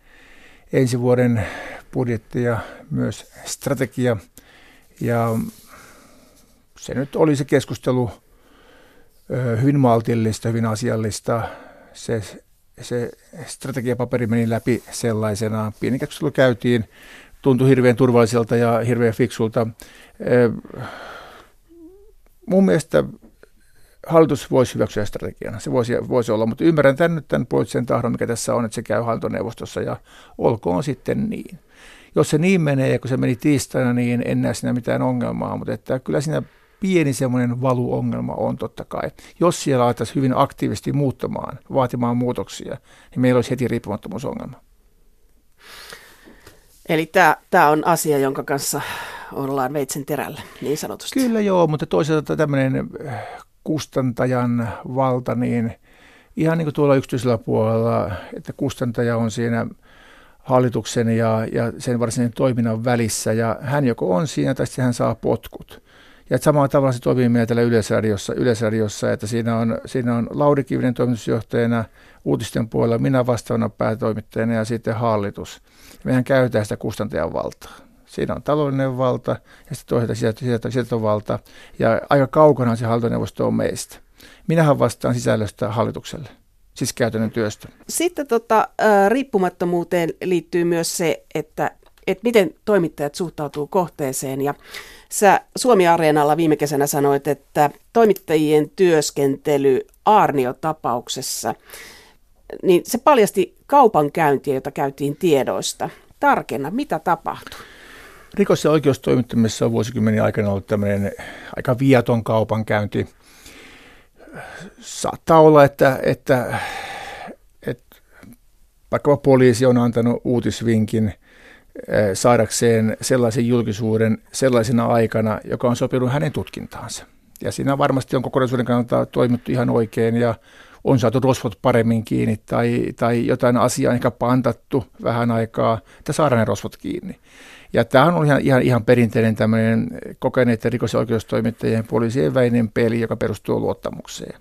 ensi vuoden budjetti ja myös strategia ja se nyt oli se keskustelu hyvin maltillista, hyvin asiallista. Se se strategiapaperi meni läpi sellaisenaan. Pieni keskustelu käytiin, tuntui hirveän turvalliselta ja hirveän fiksulta. Mun mielestä hallitus voisi hyväksyä strategiana. Se voisi, voisi olla, mutta ymmärrän tämän nyt tämän poliittisen tahdon, mikä tässä on, että se käy hallintoneuvostossa ja olkoon sitten niin. Jos se niin menee ja kun se meni tiistaina, niin en näe siinä mitään ongelmaa, mutta että kyllä siinä pieni semmoinen valuongelma on totta kai. Jos siellä alettaisiin hyvin aktiivisesti muuttamaan, vaatimaan muutoksia, niin meillä olisi heti riippumattomuusongelma. Eli tämä on asia, jonka kanssa ollaan veitsen terällä, niin sanotusti. Kyllä joo, mutta toisaalta tämmöinen kustantajan valta, niin ihan niin kuin tuolla yksityisellä puolella, että kustantaja on siinä hallituksen ja, ja sen varsinaisen toiminnan välissä, ja hän joko on siinä tai sitten hän saa potkut. Ja samalla tavalla se toimii meillä täällä Yleisradiossa, Yleisradiossa että siinä on, siinä on Lauri Kivinen toimitusjohtajana, uutisten puolella minä vastaavana päätoimittajana ja sitten hallitus. Mehän käytetään sitä kustantajan valtaa. Siinä on taloudellinen valta ja sitten toisaalta sieltä, sieltä on valta. Ja aika kaukana se hallintoneuvosto on meistä. Minähän vastaan sisällöstä hallitukselle siis käytännön työstä. Sitten tota, riippumattomuuteen liittyy myös se, että, että miten toimittajat suhtautuu kohteeseen. Ja Sä Suomi-areenalla viime kesänä sanoit, että toimittajien työskentely Aarnio-tapauksessa, niin se paljasti kaupankäyntiä, jota käytiin tiedoista. Tarkenna, mitä tapahtui? Rikos- ja oikeustoimittamisessa on vuosikymmenen aikana ollut tämmöinen aika viaton kaupankäynti. Saattaa olla, että, että, että vaikkapa poliisi on antanut uutisvinkin Eh, saadakseen sellaisen julkisuuden sellaisena aikana, joka on sopinut hänen tutkintaansa. Ja siinä varmasti on kokonaisuuden kannalta toimittu ihan oikein ja on saatu rosvot paremmin kiinni tai, tai jotain asiaa ehkä pantattu vähän aikaa, että saadaan ne rosvot kiinni. Ja tämä on ihan, ihan, ihan perinteinen tämmöinen kokeneiden rikos- ja oikeustoimittajien poliisien väinen peli, joka perustuu luottamukseen.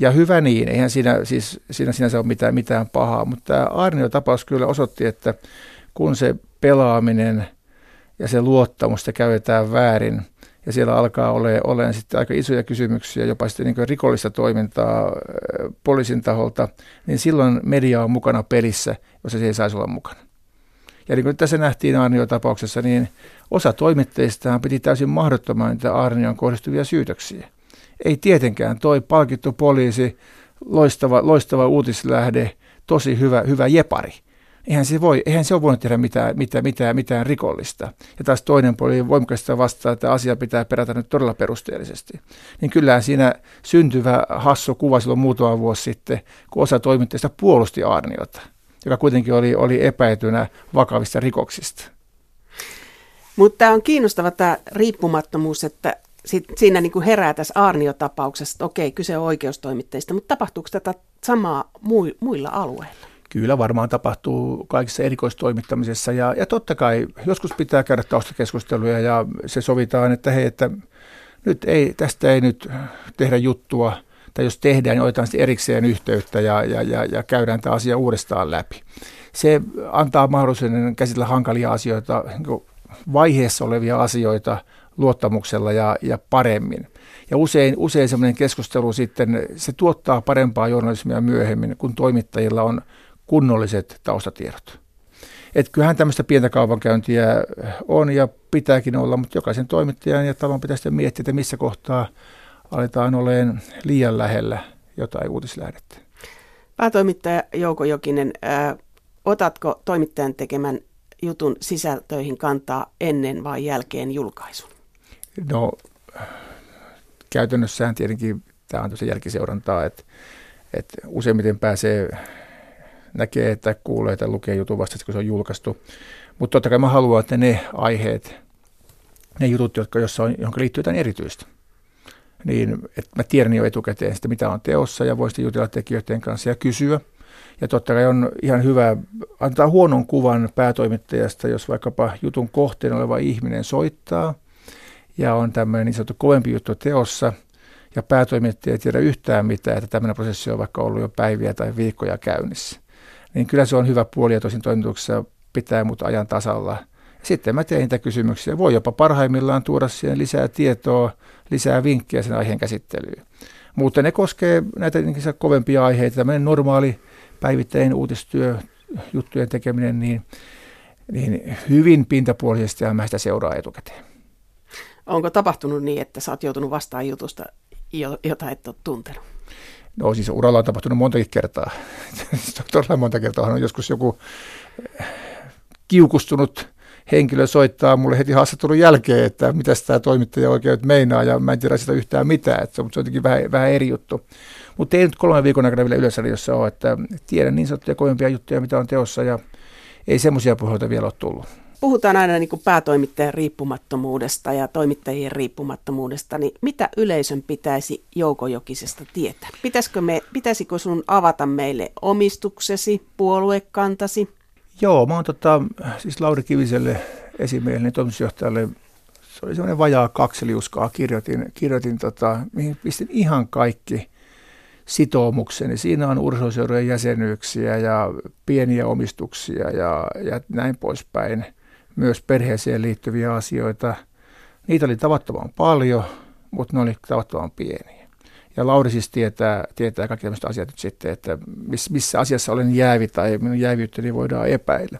Ja hyvä niin, eihän siinä, siis, siinä sinänsä ole mitään, mitään pahaa, mutta tämä Arnio-tapaus kyllä osoitti, että kun se pelaaminen ja se luottamus sitä käytetään väärin, ja siellä alkaa olemaan sitten aika isoja kysymyksiä, jopa sitten niin rikollista toimintaa poliisin taholta, niin silloin media on mukana pelissä, jos se ei saisi olla mukana. Ja niin kuin tässä nähtiin Arnio-tapauksessa, niin osa toimittajista piti täysin mahdottomaan niitä Arnioon kohdistuvia syytöksiä. Ei tietenkään toi palkittu poliisi, loistava, loistava uutislähde, tosi hyvä, hyvä jepari. Eihän se, voi, eihän se ole voinut tehdä mitään, mitään, mitään, mitään rikollista. Ja taas toinen puoli voimakkaasti vastaa, että asia pitää perätä nyt todella perusteellisesti. Niin kyllähän siinä syntyvä hassu kuva silloin muutama vuosi sitten, kun osa toimittajista puolusti Arniota, joka kuitenkin oli, oli epäytynä vakavista rikoksista. Mutta tämä on kiinnostava tämä riippumattomuus, että sit, siinä niin kuin herää tässä Arnio-tapauksessa, että okei, kyse on oikeustoimittajista, mutta tapahtuuko tätä samaa muilla alueilla? Kyllä varmaan tapahtuu kaikissa erikoistoimittamisessa ja, ja totta kai joskus pitää käydä taustakeskusteluja ja se sovitaan, että hei, että nyt ei, tästä ei nyt tehdä juttua tai jos tehdään, niin otetaan erikseen yhteyttä ja, ja, ja, ja käydään tämä asia uudestaan läpi. Se antaa mahdollisuuden käsitellä hankalia asioita, niin vaiheessa olevia asioita luottamuksella ja, ja paremmin. Ja usein, usein semmoinen keskustelu sitten, se tuottaa parempaa journalismia myöhemmin, kun toimittajilla on kunnolliset taustatiedot. Että kyllähän tämmöistä pientä kaupankäyntiä on ja pitääkin olla, mutta jokaisen toimittajan ja talon pitäisi miettiä, että missä kohtaa aletaan olemaan liian lähellä jotain uutislähdettä. Päätoimittaja Jouko Jokinen, ää, otatko toimittajan tekemän jutun sisältöihin kantaa ennen vai jälkeen julkaisun? No käytännössään tietenkin tämä on tosi jälkiseurantaa, että, että useimmiten pääsee näkee että kuulee tai lukee jutun vasta, kun se on julkaistu. Mutta totta kai mä haluan, että ne aiheet, ne jutut, jotka, jossa on, johon liittyy jotain erityistä, niin että mä tiedän jo etukäteen sitä, mitä on teossa ja voin sitten jutella tekijöiden kanssa ja kysyä. Ja totta kai on ihan hyvä antaa huonon kuvan päätoimittajasta, jos vaikkapa jutun kohteen oleva ihminen soittaa ja on tämmöinen niin sanottu kovempi juttu teossa – ja päätoimittaja ei tiedä yhtään mitään, että tämmöinen prosessi on vaikka ollut jo päiviä tai viikkoja käynnissä niin kyllä se on hyvä puoli ja tosin toimituksessa pitää mut ajan tasalla. Sitten mä teen niitä kysymyksiä. Voi jopa parhaimmillaan tuoda siihen lisää tietoa, lisää vinkkejä sen aiheen käsittelyyn. Mutta ne koskee näitä kovempia aiheita. Tämmöinen normaali päivittäinen uutistyö, juttujen tekeminen, niin, niin hyvin pintapuolisesti ja mä sitä seuraa etukäteen. Onko tapahtunut niin, että sä oot joutunut vastaan jutusta, jota et ole tuntenut? No siis uralla on tapahtunut montakin kertaa. [LAUGHS] Todella monta kertaa on joskus joku kiukustunut henkilö soittaa mulle heti haastattelun jälkeen, että mitä tämä toimittaja oikein meinaa, ja mä en tiedä sitä yhtään mitään, että se on jotenkin vähän, vähän eri juttu. Mutta ei nyt kolmen viikon aikana vielä Yleisradiossa ole, että tiedän niin sanottuja kovempia juttuja, mitä on teossa, ja ei semmoisia puheita vielä ole tullut puhutaan aina niin kuin päätoimittajan riippumattomuudesta ja toimittajien riippumattomuudesta, niin mitä yleisön pitäisi Joukojokisesta tietää? Pitäisikö, me, pitäisikö sun avata meille omistuksesi, puoluekantasi? Joo, mä oon tota, siis Lauri Kiviselle esimiehelle, niin toimitusjohtajalle, se oli semmoinen vajaa kaksi liuskaa, kirjoitin, kirjoitin tota, mihin pistin ihan kaikki sitoumukseni. Siinä on urheiluseurojen jäsenyyksiä ja pieniä omistuksia ja, ja näin poispäin myös perheeseen liittyviä asioita. Niitä oli tavattoman paljon, mutta ne oli tavattoman pieniä. Ja Lauri siis tietää, tietää kaikki tämmöiset asiat nyt sitten, että miss, missä asiassa olen jäävi tai minun jäävyyttäni voidaan epäillä.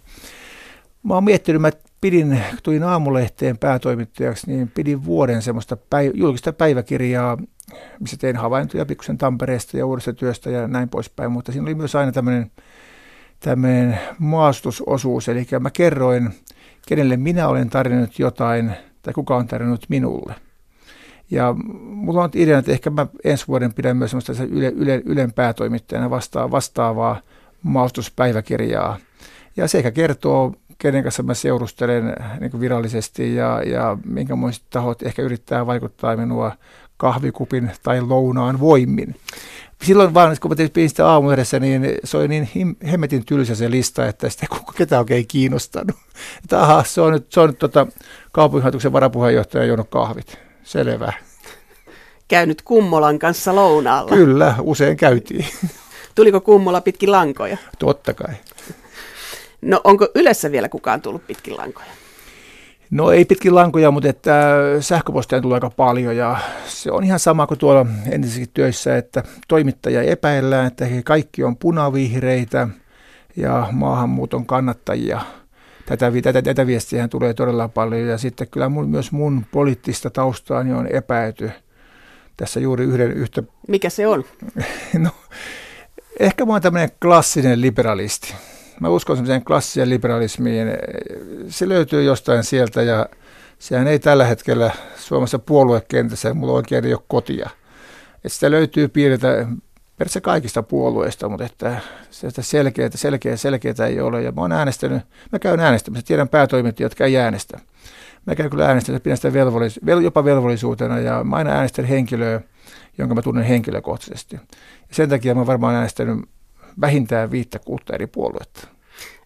Mä oon miettinyt, mä pidin, tulin aamulehteen päätoimittajaksi, niin pidin vuoden semmoista päiv- julkista päiväkirjaa, missä tein havaintoja pikkusen Tampereesta ja uudesta työstä ja näin poispäin, mutta siinä oli myös aina tämmöinen, tämmöinen maastusosuus, eli mä kerroin kenelle minä olen tarjonnut jotain tai kuka on tarjonnut minulle. Ja mulla on idea, että ehkä mä ensi vuoden pidän myös sellaista yle, yle, Ylen päätoimittajana vastaa, vastaavaa maustuspäiväkirjaa. Ja se ehkä kertoo, kenen kanssa mä seurustelen niin virallisesti ja, ja minkä muista tahot ehkä yrittää vaikuttaa minua kahvikupin tai lounaan voimin. silloin vaan, kun mä tein sitä aamuyhdessä, niin se oli niin hemmetin tylsä se lista, että sitä ketään oikein kiinnostanut. Että aha, se on nyt, se on nyt tota, kaupunginhallituksen varapuheenjohtaja Jono Kahvit. Selvä. Käynyt Kummolan kanssa lounaalla. Kyllä, usein käytiin. Tuliko Kummola pitkin lankoja? Totta kai. No onko yleensä vielä kukaan tullut pitkin lankoja? No ei pitkin lankoja, mutta että sähköpostia tulee aika paljon ja se on ihan sama kuin tuolla entisissäkin töissä, että toimittaja epäillään, että he kaikki on punavihreitä ja maahanmuuton kannattajia. Tätä, tätä, tätä viestiä tulee todella paljon ja sitten kyllä mun, myös mun poliittista taustaani on epäyty tässä juuri yhden yhtä... Mikä se on? [LAUGHS] no, ehkä mä oon tämmöinen klassinen liberalisti mä uskon semmoiseen klassiseen liberalismiin. Se löytyy jostain sieltä ja sehän ei tällä hetkellä Suomessa puoluekentässä, mulla oikein ei ole kotia. Et sitä löytyy piirteitä periaatteessa kaikista puolueista, mutta että sitä selkeää, selkeää, selkeää ei ole. Ja mä oon äänestänyt, mä käyn äänestämässä, tiedän päätoimittajia, jotka ei äänestä. Mä käyn kyllä äänestämässä, pidän sitä velvollis- jopa velvollisuutena ja mä aina äänestän henkilöä, jonka mä tunnen henkilökohtaisesti. Ja sen takia mä varmaan äänestänyt vähintään viittä kuutta eri puoluetta.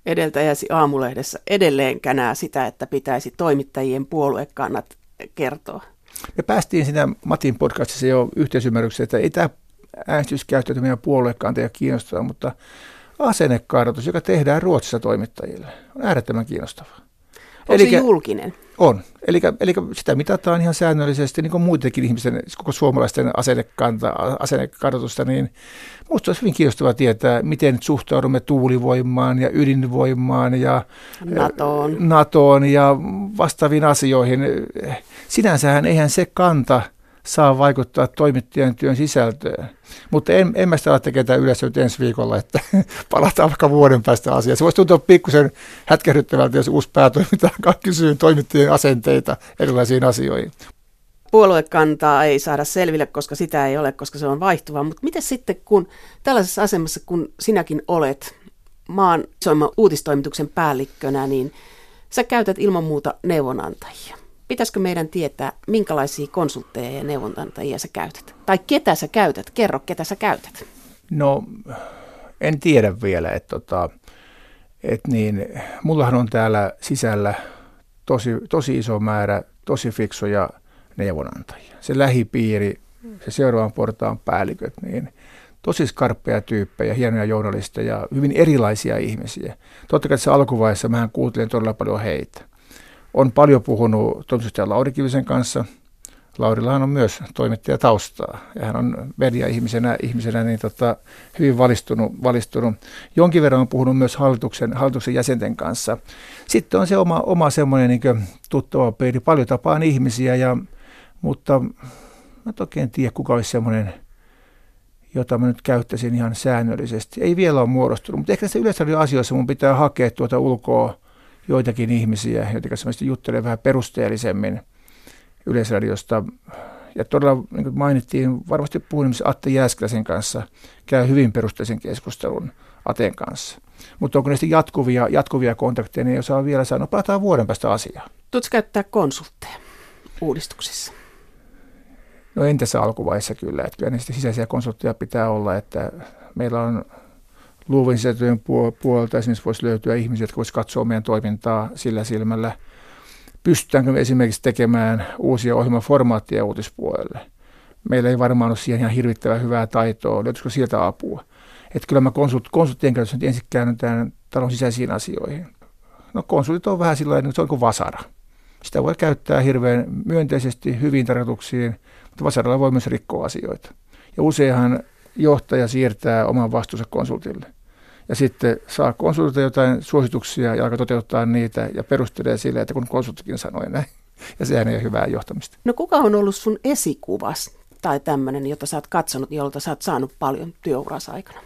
Edeltäjäsi aamulehdessä edelleen känää sitä, että pitäisi toimittajien puoluekannat kertoa. Me päästiin siinä Matin podcastissa jo yhteisymmärrykseen, että ei tämä äänestyskäyttäytyminen puoluekanteja kiinnostaa, mutta asennekartoitus, joka tehdään Ruotsissa toimittajille, on äärettömän kiinnostavaa. Onko Elikkä, se julkinen? On. Eli, eli sitä mitataan ihan säännöllisesti, niin kuin muidenkin ihmisten, koko suomalaisten asennekanta, asennekartoitusta, niin minusta olisi hyvin kiinnostavaa tietää, miten suhtaudumme tuulivoimaan ja ydinvoimaan ja NATOon, NATOon ja vastaaviin asioihin. Sinänsähän eihän se kanta saa vaikuttaa toimittajan työn sisältöön. Mutta en, en mä sitä ala tekemään nyt ensi viikolla, että [LAUGHS] palataan vaikka vuoden päästä asiaan. Se voisi tuntua pikkusen hätkähdyttävältä, jos uusi päätoimittaja kysyy toimittajien asenteita erilaisiin asioihin. Puoluekantaa ei saada selville, koska sitä ei ole, koska se on vaihtuva. Mutta miten sitten, kun tällaisessa asemassa, kun sinäkin olet maan isoimman uutistoimituksen päällikkönä, niin sä käytät ilman muuta neuvonantajia. Pitäisikö meidän tietää, minkälaisia konsultteja ja neuvonantajia sä käytät? Tai ketä sä käytät? Kerro, ketä sä käytät. No, en tiedä vielä. Että tota, et niin, mullahan on täällä sisällä tosi, tosi iso määrä tosi fiksuja neuvonantajia. Se lähipiiri, se seuraavan portaan päälliköt, niin tosi skarppeja tyyppejä, hienoja journalisteja, hyvin erilaisia ihmisiä. Totta kai tässä alkuvaiheessa mä kuuntelin todella paljon heitä on paljon puhunut toimitusjohtaja Lauri Kivisen kanssa. Laurillahan on myös toimittaja taustaa ja hän on media-ihmisenä ihmisenä, niin tota, hyvin valistunut, valistunut. Jonkin verran on puhunut myös hallituksen, hallituksen jäsenten kanssa. Sitten on se oma, oma semmoinen niin tuttava peili. Paljon tapaan ihmisiä, ja, mutta mä en tiedä, kuka olisi semmoinen, jota mä nyt käyttäisin ihan säännöllisesti. Ei vielä ole muodostunut, mutta ehkä tässä asioissa mun pitää hakea tuota ulkoa joitakin ihmisiä, joiden kanssa juttelen vähän perusteellisemmin Yleisradiosta. Ja todella, niin kuin mainittiin, varmasti puhun esimerkiksi Atte Jääskeläisen kanssa, käy hyvin perusteellisen keskustelun Aten kanssa. Mutta onko sitten jatkuvia, jatkuvia kontakteja, niin ei osaa vielä sanoa. Palataan vuoden päästä asiaa. Tuutko käyttää konsultteja uudistuksissa? No en tässä alkuvaiheessa kyllä. Että kyllä ne sisäisiä konsultteja pitää olla, että meillä on luovun sisältöjen puolelta esimerkiksi voisi löytyä ihmisiä, jotka voisivat katsoa meidän toimintaa sillä silmällä. Pystytäänkö me esimerkiksi tekemään uusia ohjelmaformaatteja uutispuolelle? Meillä ei varmaan ole siihen ihan hirvittävän hyvää taitoa. Löytyisikö sieltä apua? Että kyllä mä konsult, konsulttien kanssa nyt ensin käännytään talon sisäisiin asioihin. No konsultit on vähän sillä että se on kuin vasara. Sitä voi käyttää hirveän myönteisesti hyviin tarkoituksiin, mutta vasaralla voi myös rikkoa asioita. Ja useinhan johtaja siirtää oman vastuunsa konsultille. Ja sitten saa konsultilta jotain suosituksia ja alkaa toteuttaa niitä ja perustelee sille, että kun konsulttikin sanoi näin. [LAUGHS] Ja sehän ei ole hyvää johtamista. No kuka on ollut sun esikuvas tai tämmöinen, jota sä oot katsonut, jolta sä oot saanut paljon työuras aikana?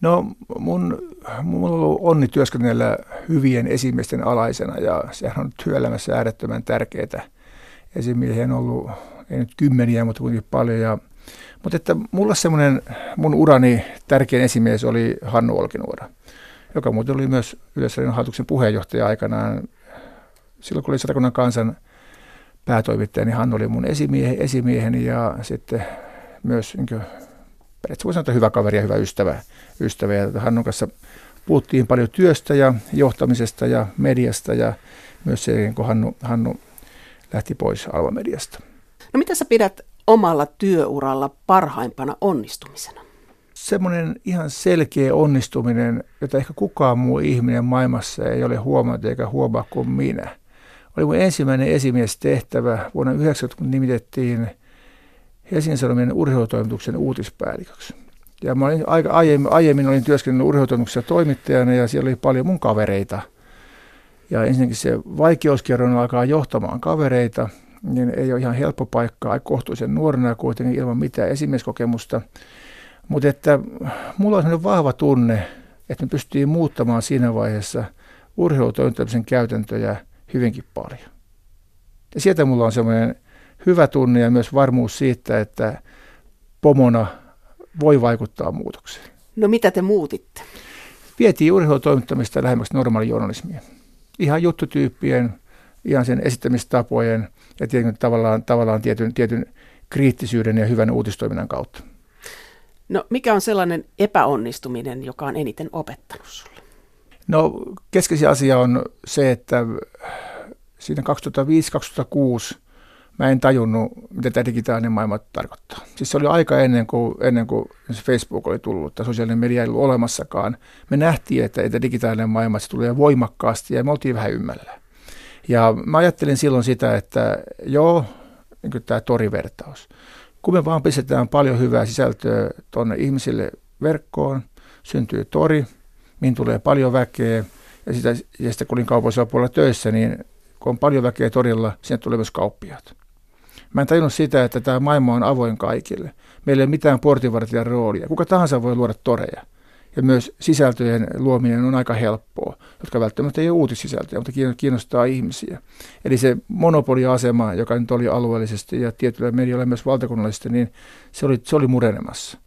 No mun, mulla on ollut onni työskennellä hyvien esimiesten alaisena ja sehän on työelämässä äärettömän tärkeää. Esimiehiä on ollut, ei nyt kymmeniä, mutta kuitenkin paljon ja mutta että mulla semmoinen mun urani tärkein esimies oli Hannu Olkinuora, joka muuten oli myös Yleisradion hallituksen puheenjohtaja aikanaan. Silloin kun oli Satakunnan kansan päätoimittaja, niin Hannu oli mun esimiehe, esimieheni ja sitten myös niin periaatteessa voi sanoa, hyvä kaveri ja hyvä ystävä. ystävä. Ja Hannun kanssa puhuttiin paljon työstä ja johtamisesta ja mediasta ja myös se, kun Hannu, Hannu lähti pois Alva-mediasta. No mitä sä pidät omalla työuralla parhaimpana onnistumisena? Semmoinen ihan selkeä onnistuminen, jota ehkä kukaan muu ihminen maailmassa ei ole huomannut eikä huomaa kuin minä. Oli mun ensimmäinen esimiestehtävä vuonna 1990, kun nimitettiin Helsingin Sanomien urheilutoimituksen uutispäälliköksi. Ja mä olin aika aiemmin, aiemmin olin työskennellyt urheilutoimituksessa toimittajana ja siellä oli paljon mun kavereita. Ja ensinnäkin se vaikeuskierron alkaa johtamaan kavereita, niin ei ole ihan helppo paikka, kohtuullisen nuorena kuitenkin ilman mitään esimieskokemusta. Mutta että mulla on sellainen vahva tunne, että me pystyy muuttamaan siinä vaiheessa urheilutoimittamisen käytäntöjä hyvinkin paljon. Ja sieltä mulla on semmoinen hyvä tunne ja myös varmuus siitä, että pomona voi vaikuttaa muutokseen. No mitä te muutitte? Vietiin urheilutoimittamista lähemmäksi normaalijournalismia. Ihan juttutyyppien, ihan sen esittämistapojen ja tietyn, tavallaan, tavallaan tietyn, tietyn kriittisyyden ja hyvän uutistoiminnan kautta. No mikä on sellainen epäonnistuminen, joka on eniten opettanut sulle? No keskeisin asia on se, että siinä 2005-2006 mä en tajunnut, mitä tämä digitaalinen maailma tarkoittaa. Siis se oli aika ennen kuin, ennen kuin Facebook oli tullut tai sosiaalinen media ei ollut olemassakaan. Me nähtiin, että, että digitaalinen maailma se tulee voimakkaasti ja me oltiin vähän ymmällä. Ja mä ajattelin silloin sitä, että joo, niin tämä torivertaus. Kun me vaan pistetään paljon hyvää sisältöä tuonne ihmisille verkkoon, syntyy tori, mihin tulee paljon väkeä, ja, sitä, ja sitten kun olin puolella töissä, niin kun on paljon väkeä torilla, sinne tulee myös kauppiaat. Mä en tajunnut sitä, että tämä maailma on avoin kaikille. Meillä ei ole mitään portinvartijan roolia. Kuka tahansa voi luoda toreja. Ja myös sisältöjen luominen on aika helppoa, jotka välttämättä ei ole uutissisältöjä, mutta kiinnostaa ihmisiä. Eli se monopoliasema, joka nyt oli alueellisesti ja tietyllä medialla myös valtakunnallisesti, niin se oli, se oli murenemassa.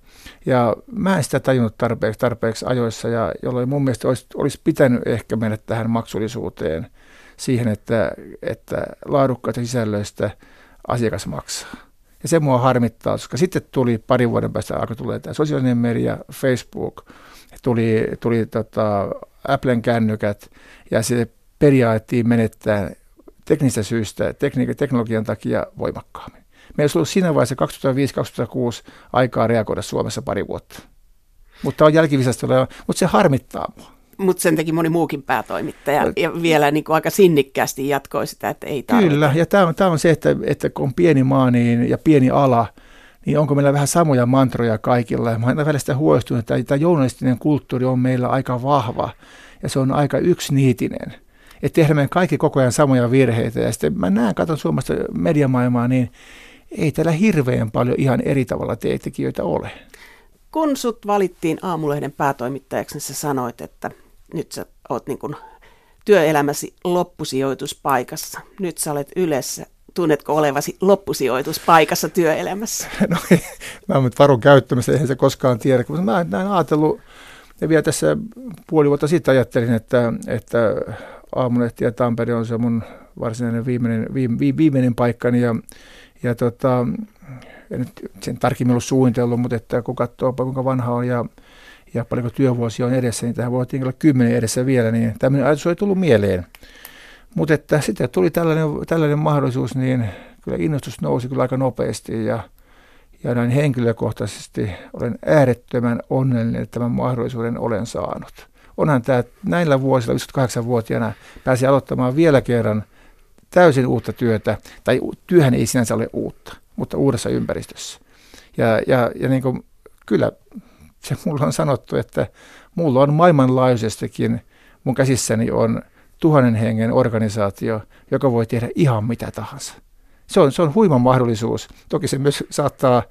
Ja mä en sitä tajunnut tarpeeksi, tarpeeksi ajoissa, ja jolloin mun mielestä olisi, olisi pitänyt ehkä mennä tähän maksullisuuteen, siihen, että, että laadukkaita sisällöistä – asiakas maksaa. Ja se mua harmittaa, koska sitten tuli pari vuoden päästä alkoi tulee tämä sosiaalinen media, Facebook, tuli, tuli tota Applen kännykät ja se periaattiin menettää teknistä syystä, tekniikan, teknologian takia voimakkaammin. Meillä olisi ollut siinä vaiheessa 2005-2006 aikaa reagoida Suomessa pari vuotta. Mutta on jälkivisasta, mutta se harmittaa mua mutta sen teki moni muukin päätoimittaja ja vielä niin kuin aika sinnikkäästi jatkoi sitä, että ei tarvita. Kyllä, ja tämä on, tämä on se, että, että kun on pieni maa niin, ja pieni ala, niin onko meillä vähän samoja mantroja kaikilla. Mä olen välillä huolestunut, että tämä journalistinen kulttuuri on meillä aika vahva ja se on aika yksiniitinen. Että tehdään me kaikki koko ajan samoja virheitä. Ja sitten mä näen, katson Suomesta mediamaailmaa, niin ei täällä hirveän paljon ihan eri tavalla tekijöitä ole. Kun sut valittiin aamulehden päätoimittajaksi, niin sä sanoit, että nyt sä oot niin kuin työelämäsi loppusijoituspaikassa. Nyt sä olet yleensä. Tunnetko olevasi loppusijoituspaikassa työelämässä? [LAUGHS] No mä oon nyt varon käyttämässä, eihän se koskaan tiedä. Mutta mä näin ajatellut, ja vielä tässä puoli vuotta sitten ajattelin, että, että Aamulehti ja Tampere on se mun varsinainen viimeinen, viime, viimeinen paikkani. Ja, ja tota, en nyt sen tarkemmin ollut suunnitellut, mutta että kun katsoo kuinka vanha on ja ja paljonko työvuosia on edessä, niin tähän voi olla kymmenen edessä vielä, niin tämmöinen ajatus oli tullut mieleen. Mutta että sitten tuli tällainen, tällainen mahdollisuus, niin kyllä innostus nousi kyllä aika nopeasti ja, ja näin henkilökohtaisesti olen äärettömän onnellinen, että tämän mahdollisuuden olen saanut. Onhan tämä näillä vuosilla, 58-vuotiaana, pääsi aloittamaan vielä kerran täysin uutta työtä, tai työhän ei sinänsä ole uutta, mutta uudessa ympäristössä. Ja, ja, ja niin kuin, kyllä se mulla on sanottu, että mulla on maailmanlaajuisestikin, mun käsissäni on tuhannen hengen organisaatio, joka voi tehdä ihan mitä tahansa. Se on, se on huima mahdollisuus. Toki se myös saattaa,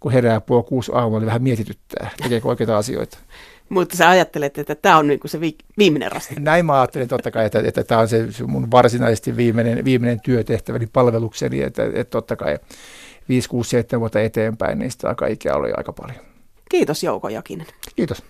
kun herää puoli kuusi aamulla, niin vähän mietityttää, tekeekö oikeita asioita. [LAUGHS] Mutta sä ajattelet, että tämä on niin se viimeinen rasti. [LAUGHS] Näin mä ajattelen totta kai, että, että tämä on se mun varsinaisesti viimeinen, viimeinen työtehtäväni palvelukseni, että, että totta kai 5, 6, 7 vuotta eteenpäin, niin sitä aika ikää oli aika paljon. Kiitos Jouko Jokinen. Kiitos.